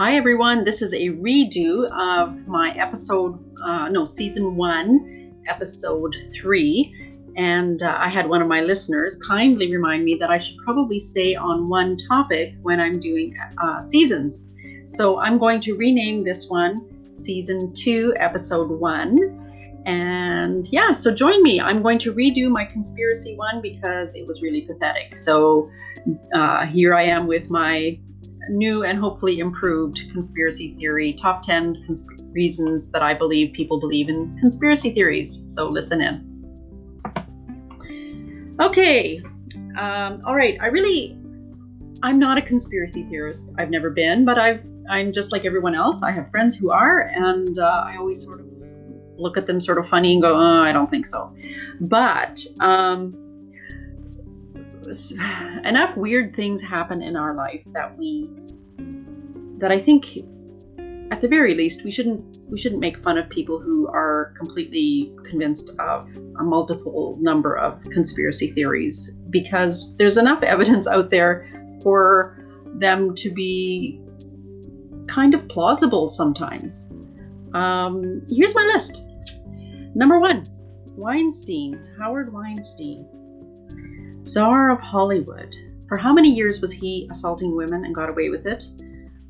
Hi, everyone. This is a redo of my episode, uh, no, season one, episode three. And uh, I had one of my listeners kindly remind me that I should probably stay on one topic when I'm doing uh, seasons. So I'm going to rename this one season two, episode one. And yeah, so join me. I'm going to redo my conspiracy one because it was really pathetic. So uh, here I am with my new and hopefully improved conspiracy theory top 10 consp- reasons that I believe people believe in conspiracy theories. So listen in. Okay, um, all right. I really, I'm not a conspiracy theorist. I've never been, but I've, I'm just like everyone else. I have friends who are, and uh, I always sort of look at them sort of funny and go, oh, I don't think so. But um, enough weird things happen in our life that we that I think at the very least we shouldn't we shouldn't make fun of people who are completely convinced of a multiple number of conspiracy theories because there's enough evidence out there for them to be kind of plausible sometimes. Um, here's my list. Number one, Weinstein, Howard Weinstein. Czar of Hollywood. For how many years was he assaulting women and got away with it?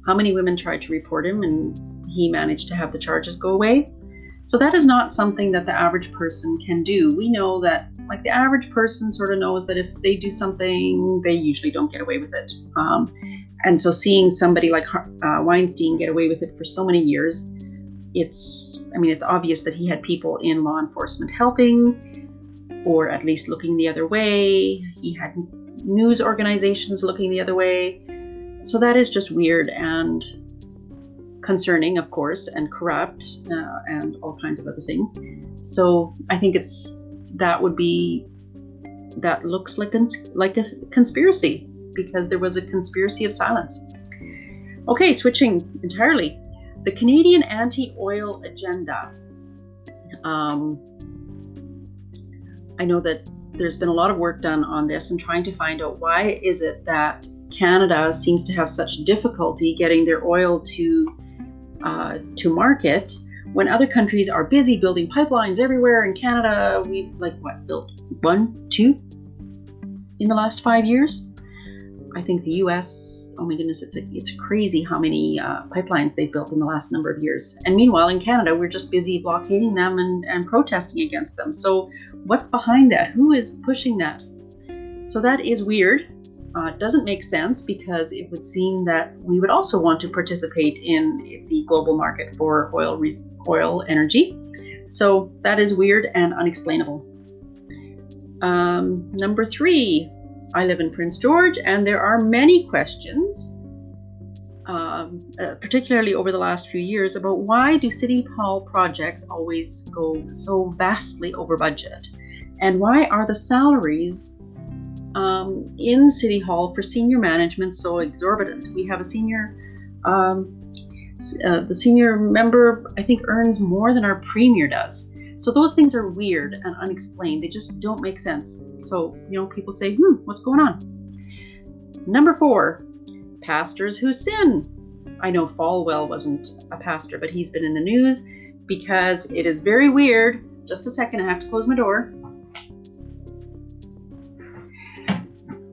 How many women tried to report him and he managed to have the charges go away? So that is not something that the average person can do. We know that, like, the average person sort of knows that if they do something, they usually don't get away with it. Um, and so seeing somebody like uh, Weinstein get away with it for so many years, it's, I mean, it's obvious that he had people in law enforcement helping or at least looking the other way. He had news organizations looking the other way. So that is just weird and concerning, of course, and corrupt uh, and all kinds of other things. So I think it's that would be that looks like a, like a conspiracy because there was a conspiracy of silence. Okay, switching entirely. The Canadian anti-oil agenda. Um, I know that there's been a lot of work done on this and trying to find out why is it that Canada seems to have such difficulty getting their oil to uh, to market when other countries are busy building pipelines everywhere. In Canada, we've like what built one, two in the last five years. I think the U.S. Oh my goodness, it's a, it's crazy how many uh, pipelines they've built in the last number of years. And meanwhile, in Canada, we're just busy blockading them and, and protesting against them. So, what's behind that? Who is pushing that? So that is weird. Uh, doesn't make sense because it would seem that we would also want to participate in the global market for oil oil energy. So that is weird and unexplainable. Um, number three, I live in Prince George, and there are many questions, um, uh, particularly over the last few years, about why do City Hall projects always go so vastly over budget, and why are the salaries um, in City Hall for senior management so exorbitant? We have a senior. Um, uh, the senior member, I think, earns more than our premier does. So those things are weird and unexplained. They just don't make sense. So, you know, people say, hmm, what's going on? Number four, pastors who sin. I know Falwell wasn't a pastor, but he's been in the news because it is very weird. Just a second, I have to close my door.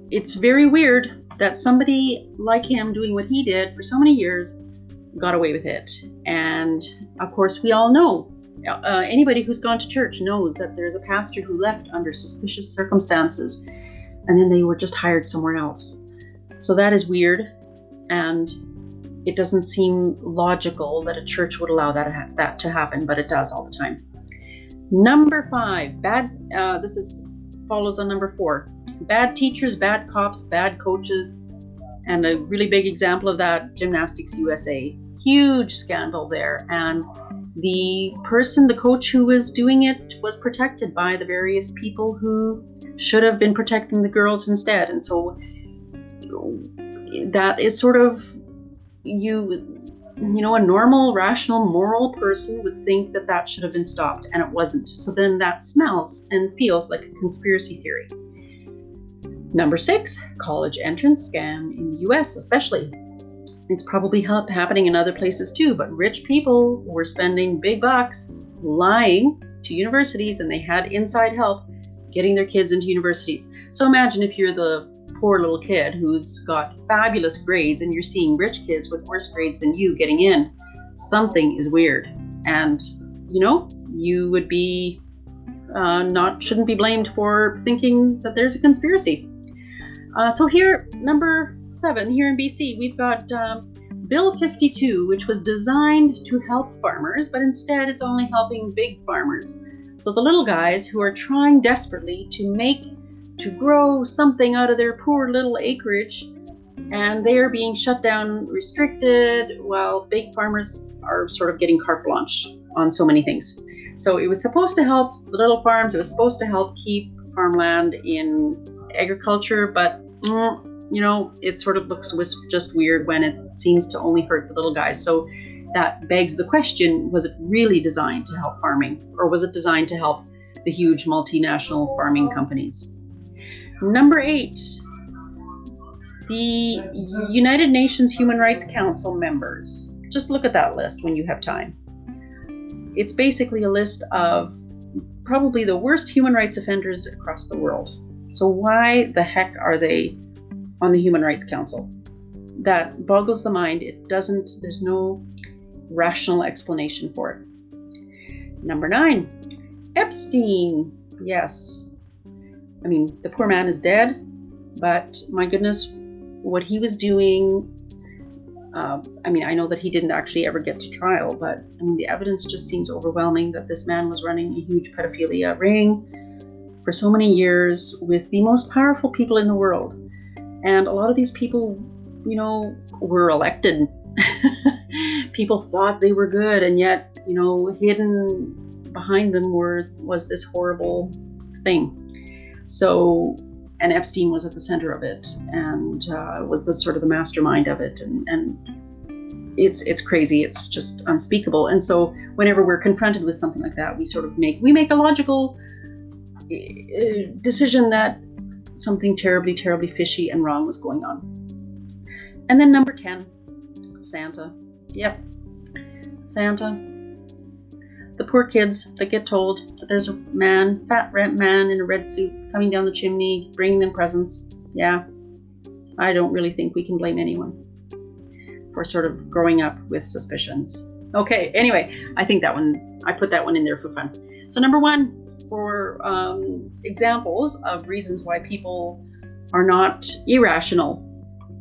It's very weird that somebody like him doing what he did for so many years got away with it. And of course, we all know uh, anybody who's gone to church knows that there's a pastor who left under suspicious circumstances and then they were just hired somewhere else. So that is weird and it doesn't seem logical that a church would allow that, that to happen, but it does all the time. Number five, bad, uh, this is follows on number four. Bad teachers, bad cops, bad coaches, and a really big example of that, Gymnastics USA. Huge scandal there. And the person, the coach who was doing it, was protected by the various people who should have been protecting the girls instead. And so that is sort of you you know a normal rational moral person would think that that should have been stopped and it wasn't so then that smells and feels like a conspiracy theory number six college entrance scam in the us especially it's probably happening in other places too, but rich people were spending big bucks lying to universities and they had inside help getting their kids into universities. So imagine if you're the poor little kid who's got fabulous grades and you're seeing rich kids with worse grades than you getting in. Something is weird. And, you know, you would be uh, not, shouldn't be blamed for thinking that there's a conspiracy. Uh, so here, number seven, here in BC, we've got um, Bill 52, which was designed to help farmers, but instead it's only helping big farmers. So the little guys who are trying desperately to make, to grow something out of their poor little acreage, and they are being shut down, restricted, while big farmers are sort of getting carte blanche on so many things. So it was supposed to help the little farms, it was supposed to help keep farmland in agriculture, but mm, you know, it sort of looks just weird when it seems to only hurt the little guys. So that begs the question was it really designed to help farming, or was it designed to help the huge multinational farming companies? Number eight, the United Nations Human Rights Council members. Just look at that list when you have time. It's basically a list of probably the worst human rights offenders across the world. So, why the heck are they on the Human Rights Council. That boggles the mind. It doesn't, there's no rational explanation for it. Number nine, Epstein. Yes. I mean, the poor man is dead, but my goodness, what he was doing. Uh, I mean, I know that he didn't actually ever get to trial, but I mean, the evidence just seems overwhelming that this man was running a huge pedophilia ring for so many years with the most powerful people in the world. And a lot of these people, you know, were elected. people thought they were good, and yet, you know, hidden behind them were was this horrible thing. So, and Epstein was at the center of it, and uh, was the sort of the mastermind of it, and, and it's it's crazy. It's just unspeakable. And so, whenever we're confronted with something like that, we sort of make we make a logical Uh, decision that something terribly, terribly fishy and wrong was going on. And then number 10, Santa. Yep, Santa. The poor kids that get told that there's a man, fat red man in a red suit coming down the chimney, bringing them presents. Yeah, I don't really think we can blame anyone for sort of growing up with suspicions. Okay, anyway, I think that one, I put that one in there for fun. So, number one, for um, examples of reasons why people are not irrational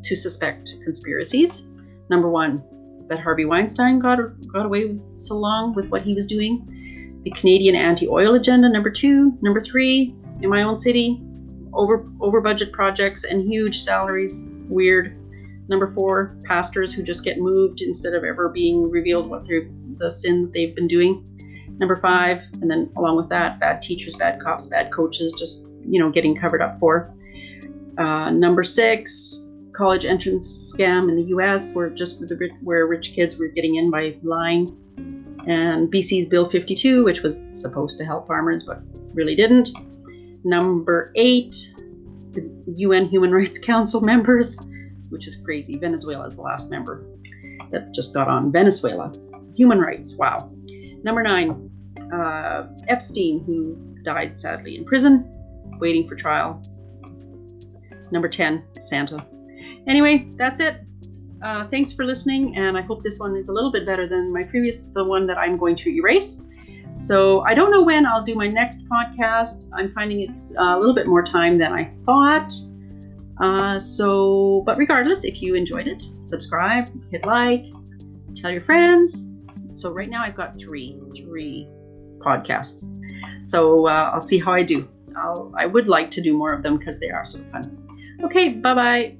to suspect conspiracies. Number one, that Harvey Weinstein got got away so long with what he was doing. The Canadian anti-oil agenda. Number two. Number three, in my own city, over over budget projects and huge salaries. Weird. Number four, pastors who just get moved instead of ever being revealed what the sin that they've been doing. Number five, and then along with that, bad teachers, bad cops, bad coaches, just you know getting covered up for. Uh, number six, college entrance scam in the U.S. where just where rich kids were getting in by lying, and BC's Bill 52, which was supposed to help farmers but really didn't. Number eight, the UN Human Rights Council members, which is crazy. Venezuela is the last member that just got on. Venezuela, human rights. Wow. Number nine, uh, Epstein, who died sadly in prison, waiting for trial. Number 10, Santa. Anyway, that's it. Uh, thanks for listening, and I hope this one is a little bit better than my previous, the one that I'm going to erase. So I don't know when I'll do my next podcast. I'm finding it's a little bit more time than I thought. Uh, so, but regardless, if you enjoyed it, subscribe, hit like, tell your friends, so right now I've got three, three podcasts. So uh, I'll see how I do. I'll, I would like to do more of them because they are so fun. Okay, bye bye.